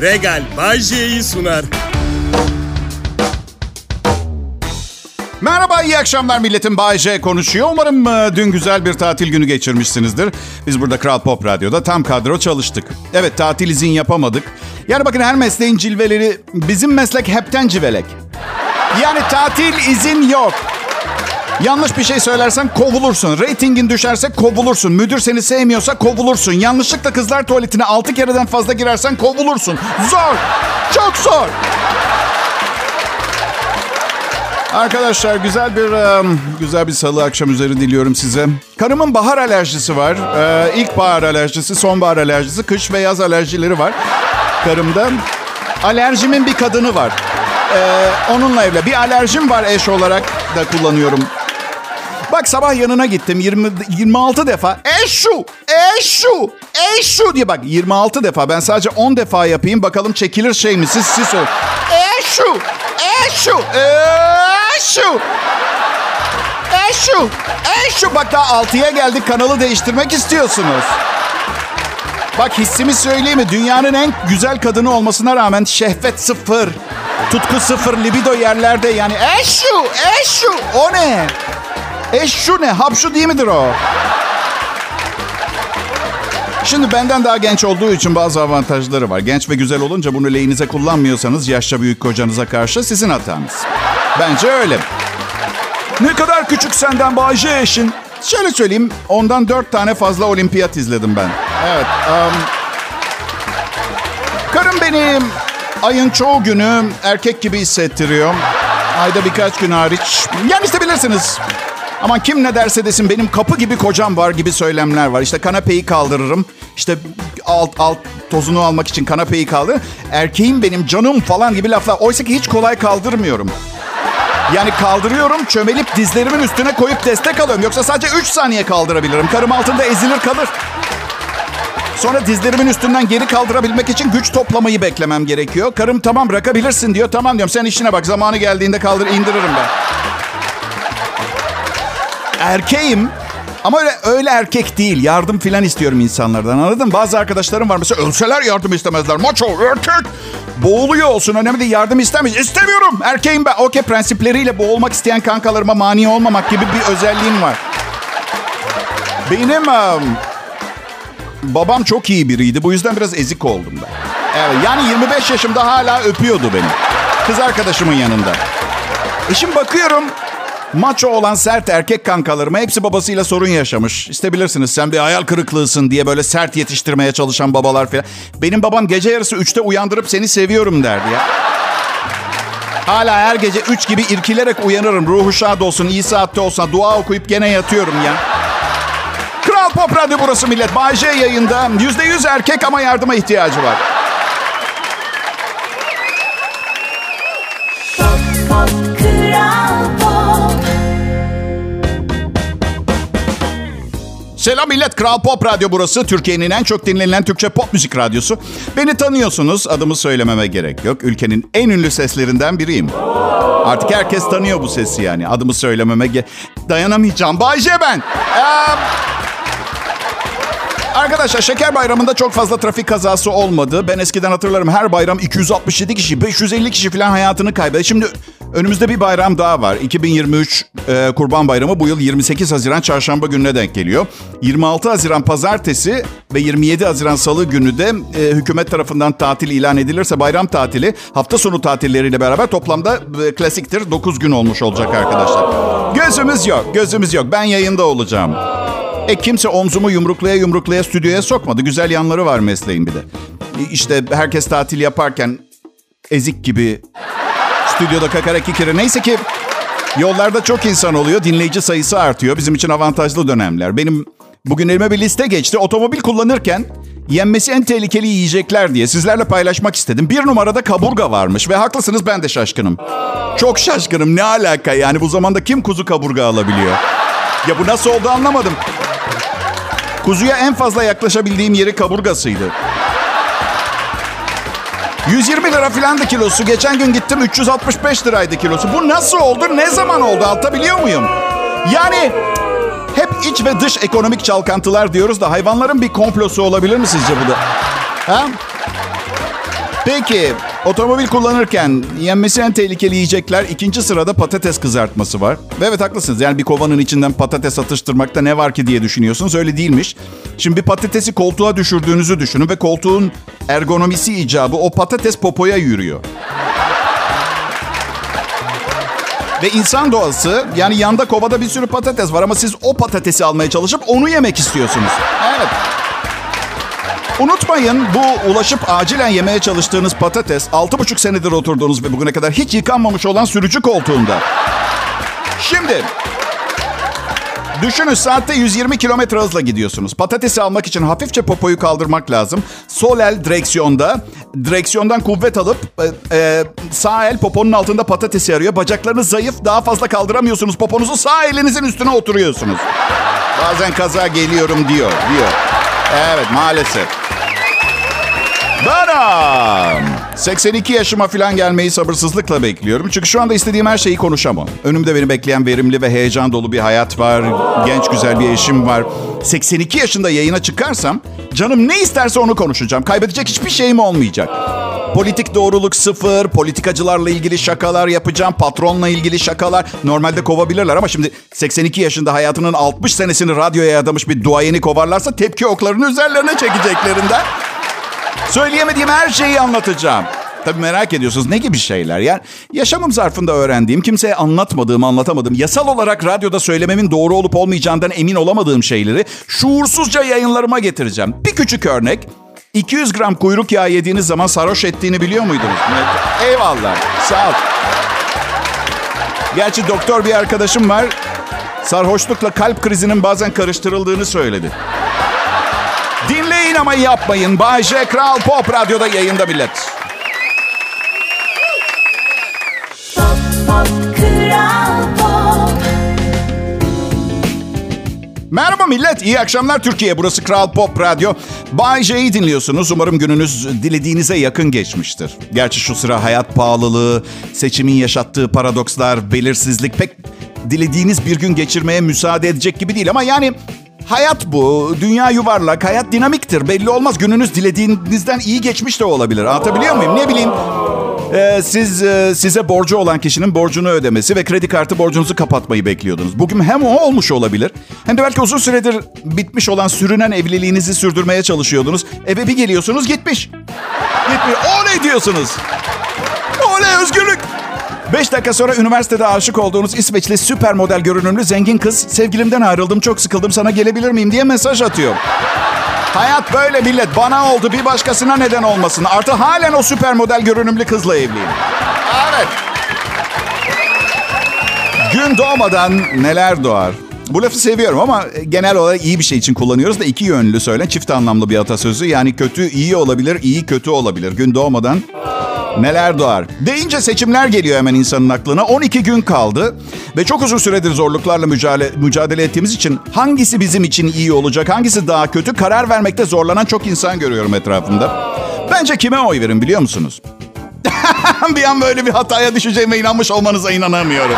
Regal Bay J'yi sunar. Merhaba, iyi akşamlar milletin. Bay J konuşuyor. Umarım e, dün güzel bir tatil günü geçirmişsinizdir. Biz burada Kral Pop Radyo'da tam kadro çalıştık. Evet, tatil izin yapamadık. Yani bakın her mesleğin cilveleri, bizim meslek hepten civelek. Yani tatil izin yok. Yanlış bir şey söylersen kovulursun. Ratingin düşerse kovulursun. Müdür seni sevmiyorsa kovulursun. Yanlışlıkla kızlar tuvaletine altı kereden fazla girersen kovulursun. Zor. Çok zor. Arkadaşlar güzel bir güzel bir salı akşam üzeri diliyorum size. Karımın bahar alerjisi var. Ee, ilkbahar alerjisi, sonbahar alerjisi, kış ve yaz alerjileri var. Karımda alerjimin bir kadını var. Ee, onunla evli. Bir alerjim var eş olarak da kullanıyorum. Bak sabah yanına gittim 20 26 defa. Eşu, eşu, eşu diye bak 26 defa. Ben sadece 10 defa yapayım bakalım çekilir şey mi? Siz siz söyleyin. Eşu, eşu, eşu. Eşu, eşu. Bak daha 6'ya geldik kanalı değiştirmek istiyorsunuz. Bak hissimi söyleyeyim mi? Dünyanın en güzel kadını olmasına rağmen şehvet sıfır. Tutku sıfır, libido yerlerde yani. Eşu, eşu. O ne? Eşu ne? Hapşu değil midir o? Şimdi benden daha genç olduğu için bazı avantajları var. Genç ve güzel olunca bunu lehinize kullanmıyorsanız yaşça büyük kocanıza karşı sizin hatanız. Bence öyle. Ne kadar küçük senden Bayce eşin. Şöyle söyleyeyim, ondan dört tane fazla olimpiyat izledim ben. Evet. Um, karım benim ayın çoğu günü erkek gibi hissettiriyor. Ayda birkaç gün hariç. Yani işte bilirsiniz. Ama kim ne derse desin benim kapı gibi kocam var gibi söylemler var. İşte kanapeyi kaldırırım. İşte alt alt tozunu almak için kanapeyi kaldır. Erkeğim benim canım falan gibi laflar. Oysa ki hiç kolay kaldırmıyorum. Yani kaldırıyorum, çömelip dizlerimin üstüne koyup destek alıyorum. Yoksa sadece 3 saniye kaldırabilirim. Karım altında ezilir kalır. Sonra dizlerimin üstünden geri kaldırabilmek için güç toplamayı beklemem gerekiyor. Karım tamam bırakabilirsin diyor. Tamam diyorum sen işine bak zamanı geldiğinde kaldır indiririm ben. Erkeğim ama öyle, öyle erkek değil. Yardım filan istiyorum insanlardan anladın mı? Bazı arkadaşlarım var mesela ölseler yardım istemezler. Maço erkek boğuluyor olsun önemli değil yardım istemiş. İstemiyorum erkeğim ben. Okey prensipleriyle boğulmak isteyen kankalarıma mani olmamak gibi bir özelliğim var. Benim babam çok iyi biriydi. Bu yüzden biraz ezik oldum ben. Evet, yani 25 yaşımda hala öpüyordu beni. Kız arkadaşımın yanında. E şimdi bakıyorum maço olan sert erkek kankalarıma hepsi babasıyla sorun yaşamış. İşte bilirsiniz sen bir hayal kırıklığısın diye böyle sert yetiştirmeye çalışan babalar falan. Benim babam gece yarısı 3'te uyandırıp seni seviyorum derdi ya. Hala her gece 3 gibi irkilerek uyanırım. Ruhu şad olsun, iyi saatte olsa dua okuyup gene yatıyorum ya. Kral Pop Radyo burası millet. Bay J yayında. %100 erkek ama yardıma ihtiyacı var. Selam millet. Kral Pop Radyo burası. Türkiye'nin en çok dinlenilen Türkçe pop müzik radyosu. Beni tanıyorsunuz. Adımı söylememe gerek yok. Ülkenin en ünlü seslerinden biriyim. Artık herkes tanıyor bu sesi yani. Adımı söylememe ge- dayanamayacağım. Bayce ben. Ee, Arkadaşlar şeker bayramında çok fazla trafik kazası olmadı. Ben eskiden hatırlarım her bayram 267 kişi, 550 kişi falan hayatını kaybetti. Şimdi önümüzde bir bayram daha var. 2023 e, Kurban Bayramı bu yıl 28 Haziran Çarşamba gününe denk geliyor. 26 Haziran Pazartesi ve 27 Haziran Salı günü de e, hükümet tarafından tatil ilan edilirse bayram tatili hafta sonu tatilleriyle beraber toplamda e, klasiktir 9 gün olmuş olacak arkadaşlar. Gözümüz yok, gözümüz yok. Ben yayında olacağım. E kimse omzumu yumruklaya yumruklaya stüdyoya sokmadı. Güzel yanları var mesleğin bir de. İşte herkes tatil yaparken ezik gibi stüdyoda kakara kikiri. Neyse ki yollarda çok insan oluyor. Dinleyici sayısı artıyor. Bizim için avantajlı dönemler. Benim bugün elime bir liste geçti. Otomobil kullanırken yenmesi en tehlikeli yiyecekler diye sizlerle paylaşmak istedim. Bir numarada kaburga varmış ve haklısınız ben de şaşkınım. Çok şaşkınım. Ne alaka yani bu zamanda kim kuzu kaburga alabiliyor? Ya bu nasıl oldu anlamadım. Kuzuya en fazla yaklaşabildiğim yeri kaburgasıydı. 120 lira filan da kilosu. Geçen gün gittim 365 liraydı kilosu. Bu nasıl oldu? Ne zaman oldu? Anlatabiliyor muyum? Yani hep iç ve dış ekonomik çalkantılar diyoruz da hayvanların bir komplosu olabilir mi sizce bu da? Ha? Peki, otomobil kullanırken yenmesi en tehlikeli yiyecekler ikinci sırada patates kızartması var. Ve evet haklısınız. Yani bir kovanın içinden patates atıştırmakta ne var ki diye düşünüyorsunuz. Öyle değilmiş. Şimdi bir patatesi koltuğa düşürdüğünüzü düşünün ve koltuğun ergonomisi icabı o patates popoya yürüyor. Ve insan doğası yani yanda kovada bir sürü patates var ama siz o patatesi almaya çalışıp onu yemek istiyorsunuz. Evet. Unutmayın bu ulaşıp acilen yemeye çalıştığınız patates 6,5 senedir oturduğunuz ve bugüne kadar hiç yıkanmamış olan sürücü koltuğunda. Şimdi Düşünün saatte 120 kilometre hızla gidiyorsunuz. Patatesi almak için hafifçe popoyu kaldırmak lazım. Sol el direksiyonda. Direksiyondan kuvvet alıp e, e, sağ el poponun altında patatesi arıyor. Bacaklarınız zayıf daha fazla kaldıramıyorsunuz. Poponuzu sağ elinizin üstüne oturuyorsunuz. Bazen kaza geliyorum diyor. diyor. Evet maalesef. Benim. 82 yaşıma falan gelmeyi sabırsızlıkla bekliyorum. Çünkü şu anda istediğim her şeyi konuşamam. Önümde beni bekleyen verimli ve heyecan dolu bir hayat var. Genç güzel bir eşim var. 82 yaşında yayına çıkarsam canım ne isterse onu konuşacağım. Kaybedecek hiçbir şeyim olmayacak. Politik doğruluk sıfır, politikacılarla ilgili şakalar yapacağım, patronla ilgili şakalar. Normalde kovabilirler ama şimdi 82 yaşında hayatının 60 senesini radyoya adamış bir duayeni kovarlarsa tepki oklarını üzerlerine çekeceklerinden. Söyleyemediğim her şeyi anlatacağım. Tabii merak ediyorsunuz ne gibi şeyler? Yani yaşamım zarfında öğrendiğim, kimseye anlatmadığım, anlatamadım. Yasal olarak radyoda söylememin doğru olup olmayacağından emin olamadığım şeyleri şuursuzca yayınlarıma getireceğim. Bir küçük örnek. 200 gram kuyruk yağı yediğiniz zaman sarhoş ettiğini biliyor muydunuz? Eyvallah. Sağ ol. Gerçi doktor bir arkadaşım var. Sarhoşlukla kalp krizinin bazen karıştırıldığını söyledi. Ama yapmayın. Bay J. Kral Pop Radyo'da yayında millet. Pop, pop, Kral Pop. Merhaba millet, iyi akşamlar Türkiye. Burası Kral Pop Radyo. Bay J'yi dinliyorsunuz. Umarım gününüz dilediğinize yakın geçmiştir. Gerçi şu sıra hayat pahalılığı, seçimin yaşattığı paradokslar, belirsizlik pek dilediğiniz bir gün geçirmeye müsaade edecek gibi değil. Ama yani hayat bu. Dünya yuvarlak, hayat dinamiktir. Belli olmaz. Gününüz dilediğinizden iyi geçmiş de olabilir. Anlatabiliyor muyum? Ne bileyim. Ee, siz e, size borcu olan kişinin borcunu ödemesi ve kredi kartı borcunuzu kapatmayı bekliyordunuz. Bugün hem o olmuş olabilir hem de belki uzun süredir bitmiş olan sürünen evliliğinizi sürdürmeye çalışıyordunuz. Eve bir geliyorsunuz gitmiş. Gitmiş. O ne diyorsunuz? Beş dakika sonra üniversitede aşık olduğunuz İsveçli süper model görünümlü zengin kız sevgilimden ayrıldım çok sıkıldım sana gelebilir miyim diye mesaj atıyor. Hayat böyle millet. Bana oldu bir başkasına neden olmasın. Artı halen o süper model görünümlü kızla evliyim. Evet. Gün doğmadan neler doğar? Bu lafı seviyorum ama genel olarak iyi bir şey için kullanıyoruz da iki yönlü söyle. Çift anlamlı bir atasözü. Yani kötü iyi olabilir, iyi kötü olabilir. Gün doğmadan neler doğar? Deyince seçimler geliyor hemen insanın aklına. 12 gün kaldı ve çok uzun süredir zorluklarla mücadele, mücadele ettiğimiz için hangisi bizim için iyi olacak, hangisi daha kötü karar vermekte zorlanan çok insan görüyorum etrafımda. Bence kime oy verin biliyor musunuz? bir an böyle bir hataya düşeceğime inanmış olmanıza inanamıyorum.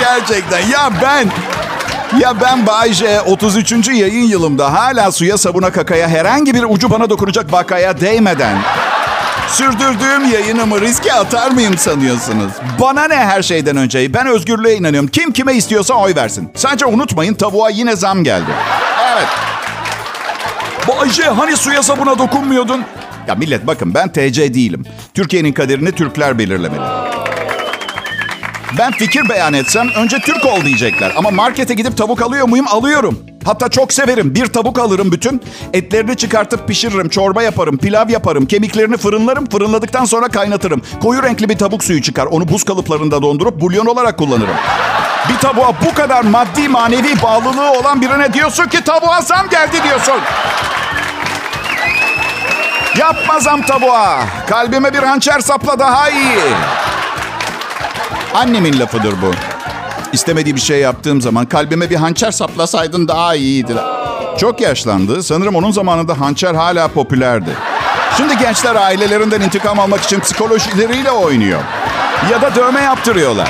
Gerçekten. Ya ben... Ya ben Bayce 33. yayın yılımda hala suya sabuna kakaya herhangi bir ucu bana dokunacak vakaya değmeden sürdürdüğüm yayınımı riske atar mıyım sanıyorsunuz? Bana ne her şeyden önce? Ben özgürlüğe inanıyorum. Kim kime istiyorsa oy versin. Sadece unutmayın tavuğa yine zam geldi. Evet. Bayce hani suya sabuna dokunmuyordun? Ya millet bakın ben TC değilim. Türkiye'nin kaderini Türkler belirlemeli. Ben fikir beyan etsem önce Türk ol diyecekler. Ama markete gidip tavuk alıyor muyum? Alıyorum. Hatta çok severim. Bir tavuk alırım bütün. Etlerini çıkartıp pişiririm. Çorba yaparım. Pilav yaparım. Kemiklerini fırınlarım. Fırınladıktan sonra kaynatırım. Koyu renkli bir tavuk suyu çıkar. Onu buz kalıplarında dondurup bulyon olarak kullanırım. Bir tavuğa bu kadar maddi manevi bağlılığı olan birine diyorsun ki tavuğa zam geldi diyorsun. Yapma zam tavuğa. Kalbime bir hançer sapla daha iyi. Annemin lafıdır bu. İstemediği bir şey yaptığım zaman kalbime bir hançer saplasaydın daha iyiydi. Çok yaşlandı. Sanırım onun zamanında hançer hala popülerdi. Şimdi gençler ailelerinden intikam almak için psikolojileriyle oynuyor. Ya da dövme yaptırıyorlar.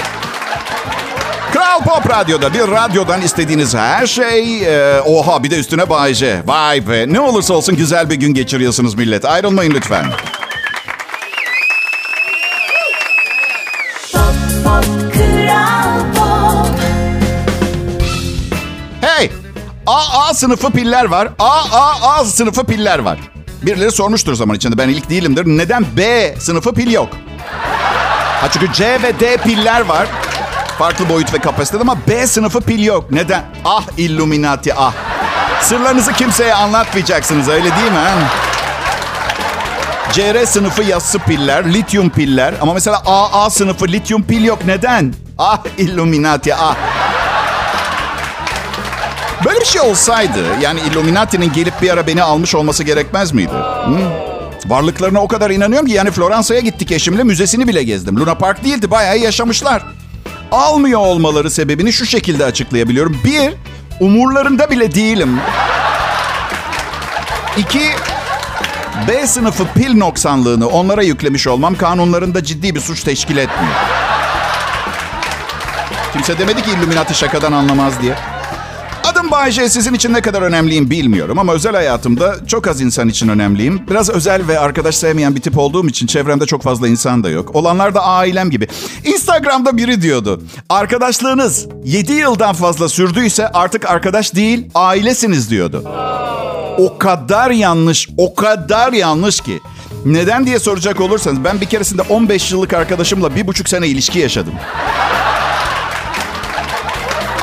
Kral Pop Radyo'da bir radyodan istediğiniz her şey... e, oha bir de üstüne Bayce. Vay be. Ne olursa olsun güzel bir gün geçiriyorsunuz millet. Ayrılmayın lütfen. Sınıfı piller var. A, A, A sınıfı piller var. Birileri sormuştur zaman içinde. Ben ilk değilimdir. Neden B sınıfı pil yok? Ha çünkü C ve D piller var. Farklı boyut ve kapasitede ama B sınıfı pil yok. Neden? Ah Illuminati ah. Sırlarınızı kimseye anlatmayacaksınız öyle değil mi? ha? CR sınıfı yassı piller, lityum piller. Ama mesela AA sınıfı lityum pil yok. Neden? Ah Illuminati ah. Böyle bir şey olsaydı, yani Illuminati'nin gelip bir ara beni almış olması gerekmez miydi? Hı? Varlıklarına o kadar inanıyorum ki yani Floransa'ya gittik eşimle müzesini bile gezdim. Luna Park değildi, bayağı yaşamışlar. Almıyor olmaları sebebini şu şekilde açıklayabiliyorum. Bir, umurlarında bile değilim. İki, B sınıfı pil noksanlığını onlara yüklemiş olmam kanunlarında ciddi bir suç teşkil etmiyor. Kimse demedi ki Illuminati şakadan anlamaz diye. Adım Bayce. Sizin için ne kadar önemliyim bilmiyorum ama özel hayatımda çok az insan için önemliyim. Biraz özel ve arkadaş sevmeyen bir tip olduğum için çevremde çok fazla insan da yok. Olanlar da ailem gibi. Instagram'da biri diyordu. Arkadaşlığınız 7 yıldan fazla sürdüyse artık arkadaş değil, ailesiniz diyordu. O kadar yanlış, o kadar yanlış ki. Neden diye soracak olursanız ben bir keresinde 15 yıllık arkadaşımla bir buçuk sene ilişki yaşadım.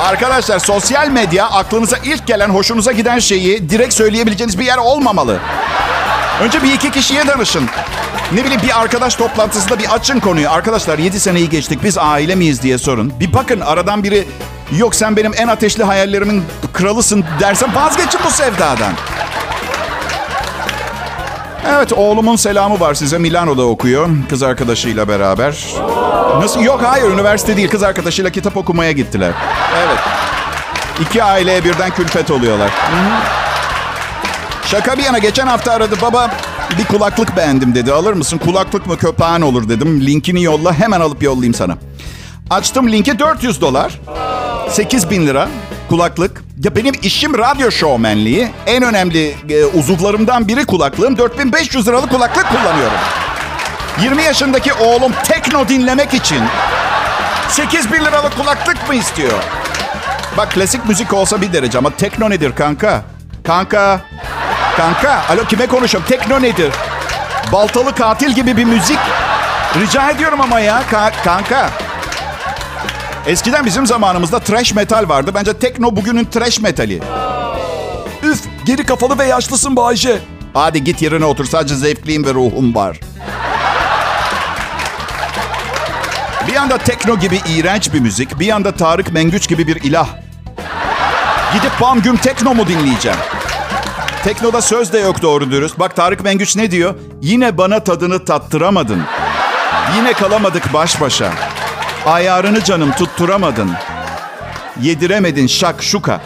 Arkadaşlar sosyal medya aklınıza ilk gelen hoşunuza giden şeyi direkt söyleyebileceğiniz bir yer olmamalı. Önce bir iki kişiye danışın. Ne bileyim bir arkadaş toplantısında bir açın konuyu. Arkadaşlar 7 seneyi geçtik biz aile miyiz diye sorun. Bir bakın aradan biri yok sen benim en ateşli hayallerimin kralısın derse vazgeçin bu sevdadan. Evet oğlumun selamı var size. Milano'da okuyor kız arkadaşıyla beraber. Nasıl? Yok hayır üniversite değil kız arkadaşıyla kitap okumaya gittiler. Evet. İki aileye birden külfet oluyorlar. Şaka bir yana geçen hafta aradı baba bir kulaklık beğendim dedi. Alır mısın? Kulaklık mı köpeğin olur dedim. Linkini yolla hemen alıp yollayayım sana. Açtım linki 400 dolar. 8 bin lira kulaklık. Ya benim işim radyo şovmenliği. En önemli e, uzuvlarımdan biri kulaklığım. 4500 liralık kulaklık kullanıyorum. 20 yaşındaki oğlum tekno dinlemek için 8 bin liralık kulaklık mı istiyor? Bak klasik müzik olsa bir derece ama tekno nedir kanka? Kanka. Kanka. Alo kime konuşuyorum? Tekno nedir? Baltalı katil gibi bir müzik. Rica ediyorum ama ya ka- kanka. Eskiden bizim zamanımızda trash metal vardı. Bence tekno bugünün trash metali. Üf geri kafalı ve yaşlısın Bayce. Hadi git yerine otur. Sadece zevkliyim ve ruhum var. Bir yanda tekno gibi iğrenç bir müzik, bir yanda Tarık Mengüç gibi bir ilah. Gidip bam güm tekno mu dinleyeceğim? Teknoda söz de yok doğru dürüst. Bak Tarık Mengüç ne diyor? Yine bana tadını tattıramadın. Yine kalamadık baş başa. Ayarını canım tutturamadın. Yediremedin şak şuka.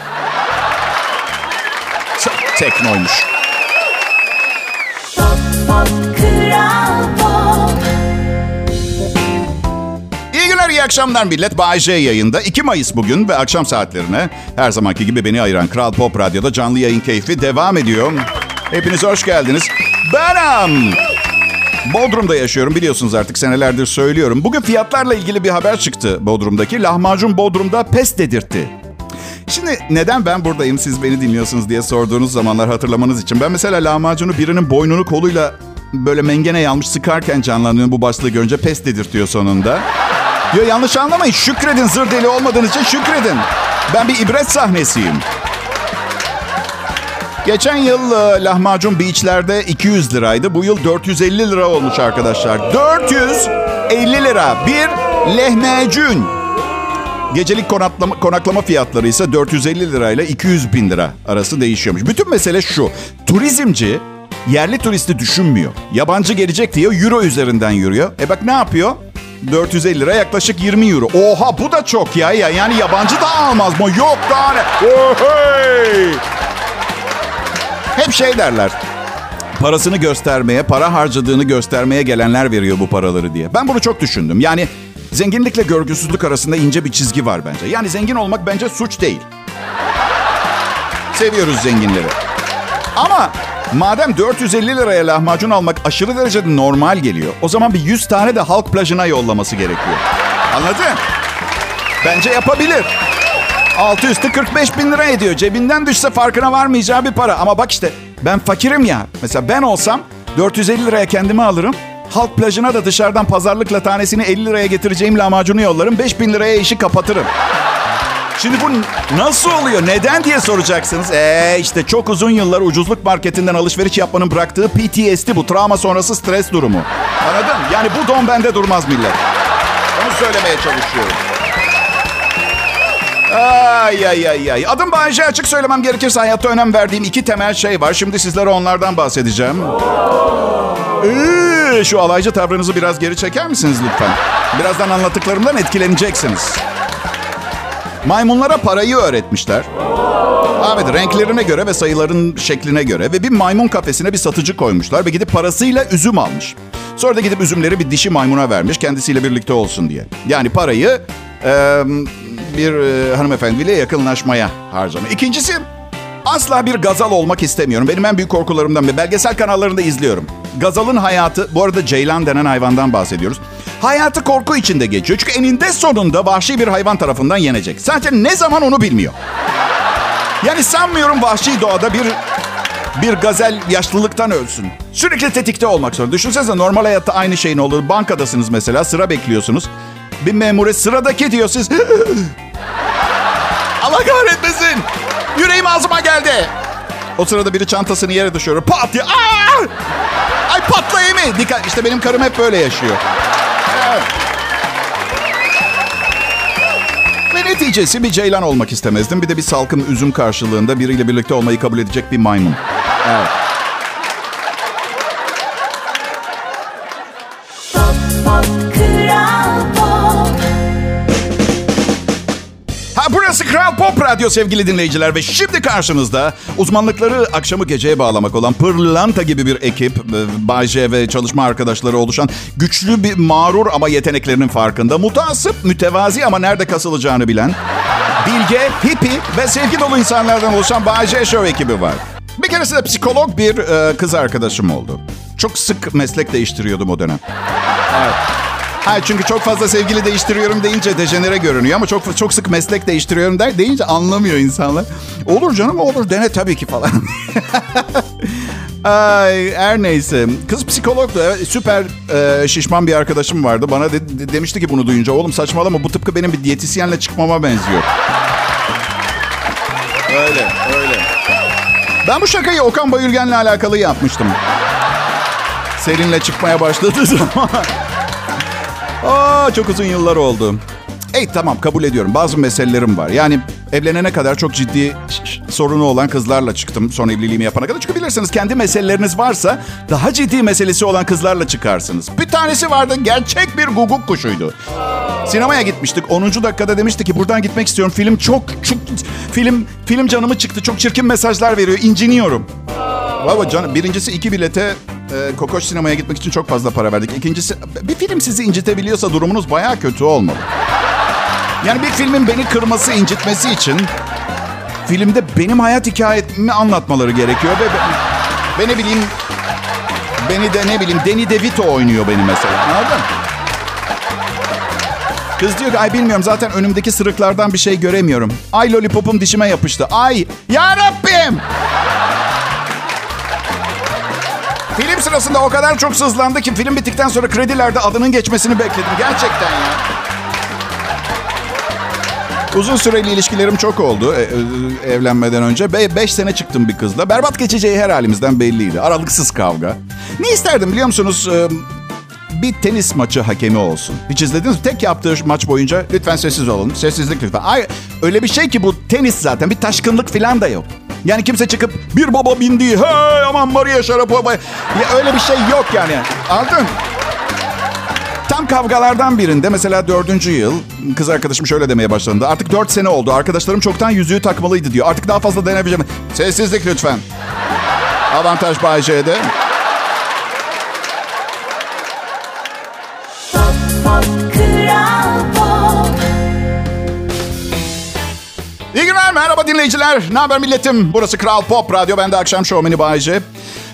Teknoymuş. Pop Kral Pop İyi günler, iyi akşamlar millet. Bay J yayında. 2 Mayıs bugün ve akşam saatlerine her zamanki gibi beni ayıran Kral Pop Radyo'da canlı yayın keyfi devam ediyor. Hepiniz hoş geldiniz. Benim. Bodrum'da yaşıyorum biliyorsunuz artık senelerdir söylüyorum. Bugün fiyatlarla ilgili bir haber çıktı Bodrum'daki. Lahmacun Bodrum'da pes dedirtti. Şimdi neden ben buradayım siz beni dinliyorsunuz diye sorduğunuz zamanlar hatırlamanız için. Ben mesela lahmacunu birinin boynunu koluyla böyle mengene yanmış sıkarken canlanıyorum bu başlığı görünce pes dedirtiyor sonunda. Diyor yanlış anlamayın şükredin zır deli olmadığınız için şükredin. Ben bir ibret sahnesiyim. Geçen yıl e, lahmacun beachlerde 200 liraydı. Bu yıl 450 lira olmuş arkadaşlar. 450 lira bir lehmecun. Gecelik konaklama, konaklama fiyatları ise 450 lirayla 200 bin lira arası değişiyormuş. Bütün mesele şu. Turizmci yerli turisti düşünmüyor. Yabancı gelecek diye euro üzerinden yürüyor. E bak ne yapıyor? 450 lira yaklaşık 20 euro. Oha bu da çok ya. ya. Yani yabancı da almaz mı? Yok daha ne? Oh, hey! Hep şey derler. Parasını göstermeye, para harcadığını göstermeye gelenler veriyor bu paraları diye. Ben bunu çok düşündüm. Yani zenginlikle görgüsüzlük arasında ince bir çizgi var bence. Yani zengin olmak bence suç değil. Seviyoruz zenginleri. Ama madem 450 liraya lahmacun almak aşırı derecede normal geliyor. O zaman bir 100 tane de halk plajına yollaması gerekiyor. Anladın? Bence yapabilir. Altı üstü 45 bin lira ediyor. Cebinden düşse farkına varmayacağı bir para. Ama bak işte ben fakirim ya. Mesela ben olsam 450 liraya kendimi alırım. Halk plajına da dışarıdan pazarlıkla tanesini 50 liraya getireceğim lahmacunu yollarım. 5 bin liraya işi kapatırım. Şimdi bu nasıl oluyor? Neden diye soracaksınız. Ee işte çok uzun yıllar ucuzluk marketinden alışveriş yapmanın bıraktığı PTSD bu. Travma sonrası stres durumu. Anladın? Yani bu don bende durmaz millet. Onu söylemeye çalışıyorum. Ay ay ay ay. Adım Bayece açık söylemem gerekirse hayatta önem verdiğim iki temel şey var. Şimdi sizlere onlardan bahsedeceğim. Ee, şu alaycı tavrınızı biraz geri çeker misiniz lütfen? Birazdan anlattıklarımdan etkileneceksiniz. Maymunlara parayı öğretmişler. Evet renklerine göre ve sayıların şekline göre ve bir maymun kafesine bir satıcı koymuşlar ve gidip parasıyla üzüm almış. Sonra da gidip üzümleri bir dişi maymuna vermiş kendisiyle birlikte olsun diye. Yani parayı e, bir e, hanımefendiyle yakınlaşmaya harcamış. İkincisi asla bir gazal olmak istemiyorum. Benim en büyük korkularımdan biri. Belgesel kanallarında izliyorum. Gazalın hayatı, bu arada ceylan denen hayvandan bahsediyoruz. Hayatı korku içinde geçiyor. Çünkü eninde sonunda vahşi bir hayvan tarafından yenecek. Sadece ne zaman onu bilmiyor. Yani sanmıyorum vahşi doğada bir bir gazel yaşlılıktan ölsün. Sürekli tetikte olmak zorunda. Düşünsenize normal hayatta aynı şeyin olur. Bankadasınız mesela sıra bekliyorsunuz. Bir memure sıradaki diyor siz. Allah kahretmesin. Yüreğim ağzıma geldi. O sırada biri çantasını yere düşürüyor. Pat diye. Aa! Ay patlayayım mı? Dikkat. İşte benim karım hep böyle yaşıyor. Evet. Ve neticesi bir ceylan olmak istemezdim. Bir de bir salkım üzüm karşılığında biriyle birlikte olmayı kabul edecek bir maymun. Evet. Pop Radyo sevgili dinleyiciler ve şimdi karşınızda uzmanlıkları akşamı geceye bağlamak olan Pırlanta gibi bir ekip, e, Bay J ve çalışma arkadaşları oluşan güçlü bir mağrur ama yeteneklerinin farkında, mutasip, mütevazi ama nerede kasılacağını bilen, bilge, hippie ve sevgi dolu insanlardan oluşan Bay J Show ekibi var. Bir keresinde psikolog bir e, kız arkadaşım oldu. Çok sık meslek değiştiriyordum o dönem. Ha çünkü çok fazla sevgili değiştiriyorum deyince dejenere görünüyor ama çok çok sık meslek değiştiriyorum der deyince anlamıyor insanlar. Olur canım olur dene tabii ki falan. Ay, her neyse. Kız psikologdu. Evet, süper e, şişman bir arkadaşım vardı. Bana de- de- demişti ki bunu duyunca. Oğlum saçmalama bu tıpkı benim bir diyetisyenle çıkmama benziyor. Öyle, öyle. Ben bu şakayı Okan Bayülgen'le alakalı yapmıştım. Seninle çıkmaya başladığı zaman. Aa, çok uzun yıllar oldu. Ey tamam kabul ediyorum. Bazı meselelerim var. Yani evlenene kadar çok ciddi sorunu olan kızlarla çıktım son evliliğimi yapana kadar. Çünkü bilirsiniz kendi meseleleriniz varsa daha ciddi meselesi olan kızlarla çıkarsınız. Bir tanesi vardı gerçek bir guguk kuşuydu. Sinemaya gitmiştik. 10. dakikada demişti ki buradan gitmek istiyorum. Film çok, çok film film canımı çıktı. Çok çirkin mesajlar veriyor. İnciniyorum. Baba canım birincisi iki bilete e, Kokoş sinemaya gitmek için çok fazla para verdik. İkincisi bir film sizi incitebiliyorsa durumunuz baya kötü olmalı. Yani bir filmin beni kırması, incitmesi için filmde benim hayat hikayemi anlatmaları gerekiyor ve be, ve ne bileyim beni de ne bileyim Danny DeVito oynuyor beni mesela. Anladın? Kız diyor ki ay bilmiyorum zaten önümdeki sırıklardan bir şey göremiyorum. Ay lollipopum dişime yapıştı. Ay ya Film sırasında o kadar çok sızlandı ki film bittikten sonra kredilerde adının geçmesini bekledim. Gerçekten ya. Uzun süreli ilişkilerim çok oldu e, e, evlenmeden önce. Be- sene çıktım bir kızla. Berbat geçeceği her halimizden belliydi. Aralıksız kavga. Ne isterdim biliyor musunuz? Ee, bir tenis maçı hakemi olsun. Hiç izlediniz mi? Tek yaptığı maç boyunca lütfen sessiz olun. Sessizlik lütfen. Ay, öyle bir şey ki bu tenis zaten. Bir taşkınlık falan da yok. Yani kimse çıkıp bir baba bindi. Hey aman Maria Sharapova. Ya öyle bir şey yok yani. Anladın? Tam kavgalardan birinde mesela dördüncü yıl kız arkadaşım şöyle demeye başladı. Artık dört sene oldu. Arkadaşlarım çoktan yüzüğü takmalıydı diyor. Artık daha fazla denemeyeceğim. Sessizlik lütfen. Avantaj Bay J'de. Merhaba dinleyiciler. Ne haber milletim? Burası Kral Pop Radyo. Ben de akşam şovmeni Bay J.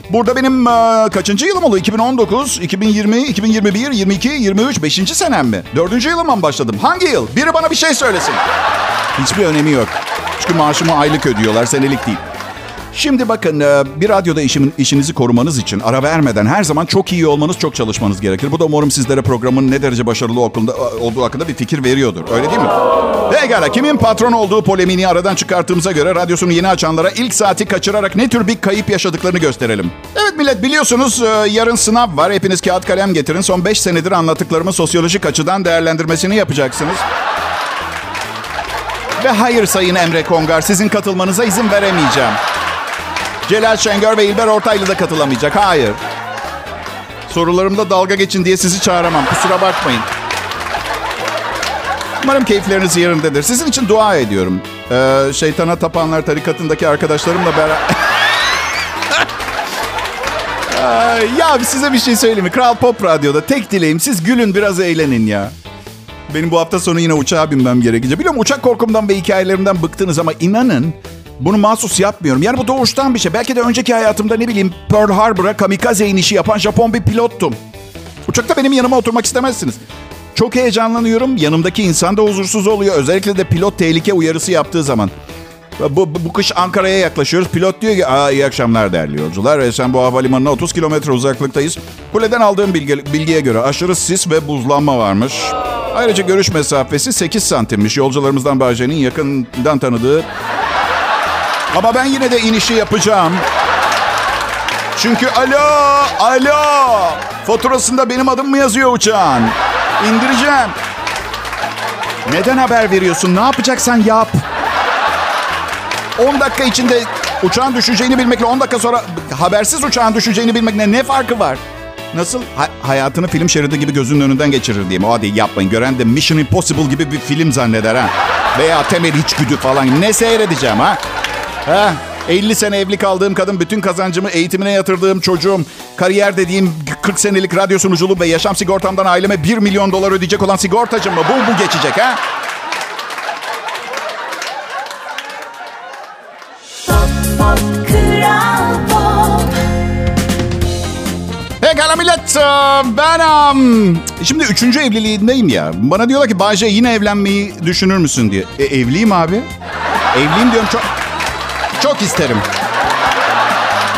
Burada benim e, kaçıncı yılım oldu? 2019, 2020, 2021, 22, 23, 5. senem mi? Dördüncü yılıma mı başladım? Hangi yıl? Biri bana bir şey söylesin. Hiçbir önemi yok. Çünkü maaşımı aylık ödüyorlar, senelik değil. Şimdi bakın e, bir radyoda işimin, işinizi korumanız için ara vermeden her zaman çok iyi olmanız, çok çalışmanız gerekir. Bu da umarım sizlere programın ne derece başarılı okulda, e, olduğu hakkında bir fikir veriyordur. Öyle değil mi? Pekala kimin patron olduğu polemiğini aradan çıkarttığımıza göre radyosunu yeni açanlara ilk saati kaçırarak ne tür bir kayıp yaşadıklarını gösterelim. Evet millet biliyorsunuz e, yarın sınav var. Hepiniz kağıt kalem getirin. Son 5 senedir anlattıklarımı sosyolojik açıdan değerlendirmesini yapacaksınız. Ve hayır Sayın Emre Kongar sizin katılmanıza izin veremeyeceğim. Celal Şengör ve İlber Ortaylı da katılamayacak. Hayır. Sorularımda dalga geçin diye sizi çağıramam. Kusura bakmayın. Umarım keyifleriniz yerindedir. Sizin için dua ediyorum. Ee, şeytana tapanlar tarikatındaki arkadaşlarımla beraber... Ay, ya size bir şey söyleyeyim mi? Kral Pop Radyo'da tek dileğim siz gülün biraz eğlenin ya. Benim bu hafta sonu yine uçağa binmem gerekecek. Biliyorum uçak korkumdan ve hikayelerimden bıktınız ama inanın bunu mahsus yapmıyorum. Yani bu doğuştan bir şey. Belki de önceki hayatımda ne bileyim Pearl Harbor'a kamikaze inişi yapan Japon bir pilottum. Uçakta benim yanıma oturmak istemezsiniz. Çok heyecanlanıyorum. Yanımdaki insan da huzursuz oluyor. Özellikle de pilot tehlike uyarısı yaptığı zaman. Bu, bu, bu kış Ankara'ya yaklaşıyoruz. Pilot diyor ki Aa, iyi akşamlar değerli yolcular. E, sen bu havalimanına 30 kilometre uzaklıktayız. Kuleden aldığım bilgi, bilgiye göre aşırı sis ve buzlanma varmış. Ayrıca görüş mesafesi 8 santimmiş. Yolcularımızdan Bahçe'nin yakından tanıdığı ama ben yine de inişi yapacağım. Çünkü alo, alo. Faturasında benim adım mı yazıyor uçağın? İndireceğim. Neden haber veriyorsun? Ne yapacaksan yap. 10 dakika içinde uçağın düşeceğini bilmekle 10 dakika sonra habersiz uçağın düşeceğini bilmekle ne farkı var? Nasıl? Ha- hayatını film şeridi gibi gözünün önünden geçirir diyeyim. Hadi yapmayın. Gören de Mission Impossible gibi bir film zanneder ha. Veya temel içgüdü falan. Ne seyredeceğim ha? Ha, 50 sene evli kaldığım kadın, bütün kazancımı eğitimine yatırdığım çocuğum, kariyer dediğim 40 senelik radyo sunuculuğum ve yaşam sigortamdan aileme 1 milyon dolar ödeyecek olan sigortacım mı? Bu mu geçecek ha? Pop Kral Pop Pekala millet, e, ben am, şimdi üçüncü evliliğindeyim ya. Bana diyorlar ki Bayce yine evlenmeyi düşünür müsün diye. E, evliyim abi. Evliyim diyorum çok, çok isterim.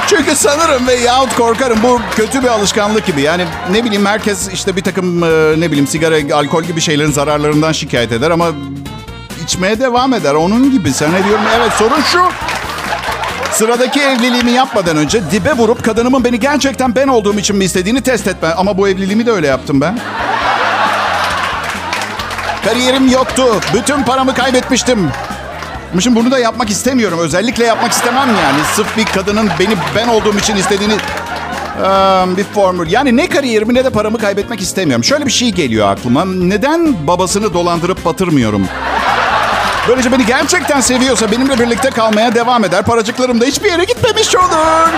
Çünkü sanırım ve yahut korkarım bu kötü bir alışkanlık gibi. Yani ne bileyim herkes işte bir takım e, ne bileyim sigara, alkol gibi şeylerin zararlarından şikayet eder ama içmeye devam eder. Onun gibi sana diyorum evet sorun şu. Sıradaki evliliğimi yapmadan önce dibe vurup kadınımın beni gerçekten ben olduğum için mi istediğini test etme. Ama bu evliliğimi de öyle yaptım ben. Kariyerim yoktu. Bütün paramı kaybetmiştim. Şimdi bunu da yapmak istemiyorum. Özellikle yapmak istemem yani. Sırf bir kadının beni ben olduğum için istediğini... Eee, bir formül. Yani ne kariyerimi ne de paramı kaybetmek istemiyorum. Şöyle bir şey geliyor aklıma. Neden babasını dolandırıp batırmıyorum? Böylece beni gerçekten seviyorsa benimle birlikte kalmaya devam eder. Paracıklarım da hiçbir yere gitmemiş olur.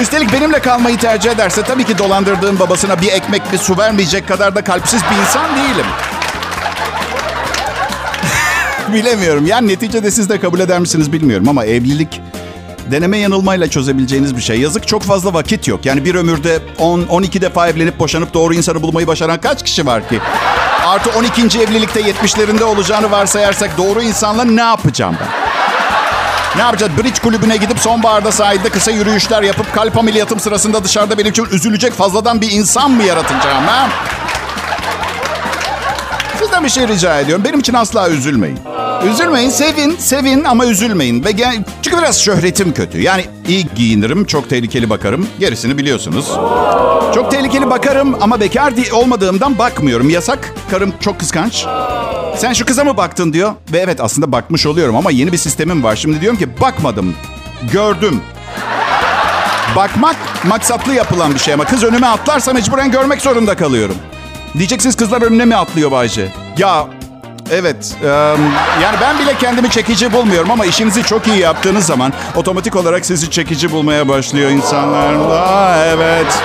Üstelik benimle kalmayı tercih ederse tabii ki dolandırdığım babasına bir ekmek bir su vermeyecek kadar da kalpsiz bir insan değilim. Bilemiyorum. Yani neticede siz de kabul eder misiniz bilmiyorum ama evlilik deneme yanılmayla çözebileceğiniz bir şey. Yazık çok fazla vakit yok. Yani bir ömürde 10-12 defa evlenip boşanıp doğru insanı bulmayı başaran kaç kişi var ki? Artı 12. evlilikte 70'lerinde olacağını varsayarsak doğru insanla ne yapacağım ben? Ne yapacağız? Bridge kulübüne gidip sonbaharda sahilde kısa yürüyüşler yapıp kalp ameliyatım sırasında dışarıda benim için üzülecek fazladan bir insan mı yaratacağım ha? Sizden bir şey rica ediyorum. Benim için asla üzülmeyin. Üzülmeyin, sevin, sevin ama üzülmeyin. Ve gel, çünkü biraz şöhretim kötü. Yani iyi giyinirim, çok tehlikeli bakarım. Gerisini biliyorsunuz. Çok tehlikeli bakarım ama bekar olmadığımdan bakmıyorum. Yasak, karım çok kıskanç. Sen şu kıza mı baktın diyor. Ve evet aslında bakmış oluyorum ama yeni bir sistemim var. Şimdi diyorum ki bakmadım, gördüm. Bakmak maksatlı yapılan bir şey ama kız önüme atlarsa mecburen görmek zorunda kalıyorum. Diyeceksiniz kızlar önüne mi atlıyor Bayce? Ya evet. em, yani ben bile kendimi çekici bulmuyorum ama işinizi çok iyi yaptığınız zaman otomatik olarak sizi çekici bulmaya başlıyor insanlar. Aa, evet.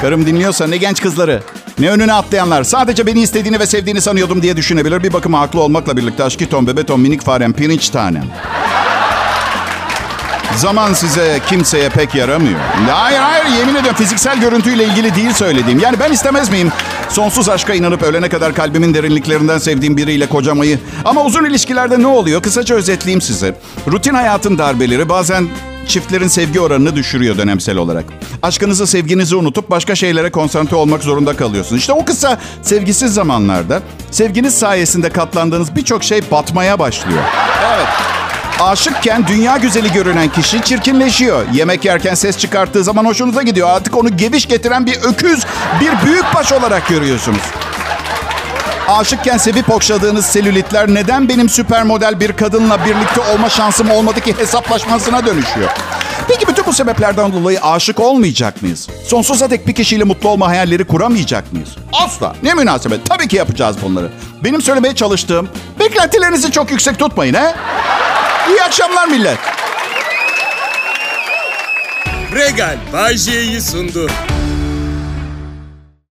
Karım dinliyorsa ne genç kızları, ne önüne atlayanlar. Sadece beni istediğini ve sevdiğini sanıyordum diye düşünebilir. Bir bakıma haklı olmakla birlikte aşkı ton, bebe ton, minik farem, pirinç tanem. Zaman size kimseye pek yaramıyor. Hayır hayır yemin ediyorum fiziksel görüntüyle ilgili değil söylediğim. Yani ben istemez miyim? Sonsuz aşka inanıp ölene kadar kalbimin derinliklerinden sevdiğim biriyle kocamayı. Ama uzun ilişkilerde ne oluyor? Kısaca özetleyeyim size. Rutin hayatın darbeleri bazen çiftlerin sevgi oranını düşürüyor dönemsel olarak. Aşkınızı, sevginizi unutup başka şeylere konsantre olmak zorunda kalıyorsunuz. İşte o kısa sevgisiz zamanlarda sevginiz sayesinde katlandığınız birçok şey batmaya başlıyor. Evet. Aşıkken dünya güzeli görünen kişi çirkinleşiyor. Yemek yerken ses çıkarttığı zaman hoşunuza gidiyor. Artık onu geviş getiren bir öküz, bir büyükbaş olarak görüyorsunuz. Aşıkken sevip okşadığınız selülitler neden benim süper model bir kadınla birlikte olma şansım olmadı ki hesaplaşmasına dönüşüyor. Peki bütün bu sebeplerden dolayı aşık olmayacak mıyız? Sonsuza dek bir kişiyle mutlu olma hayalleri kuramayacak mıyız? Asla. Ne münasebet. Tabii ki yapacağız bunları. Benim söylemeye çalıştığım, beklentilerinizi çok yüksek tutmayın he. İyi akşamlar millet. Regal Bay sundu.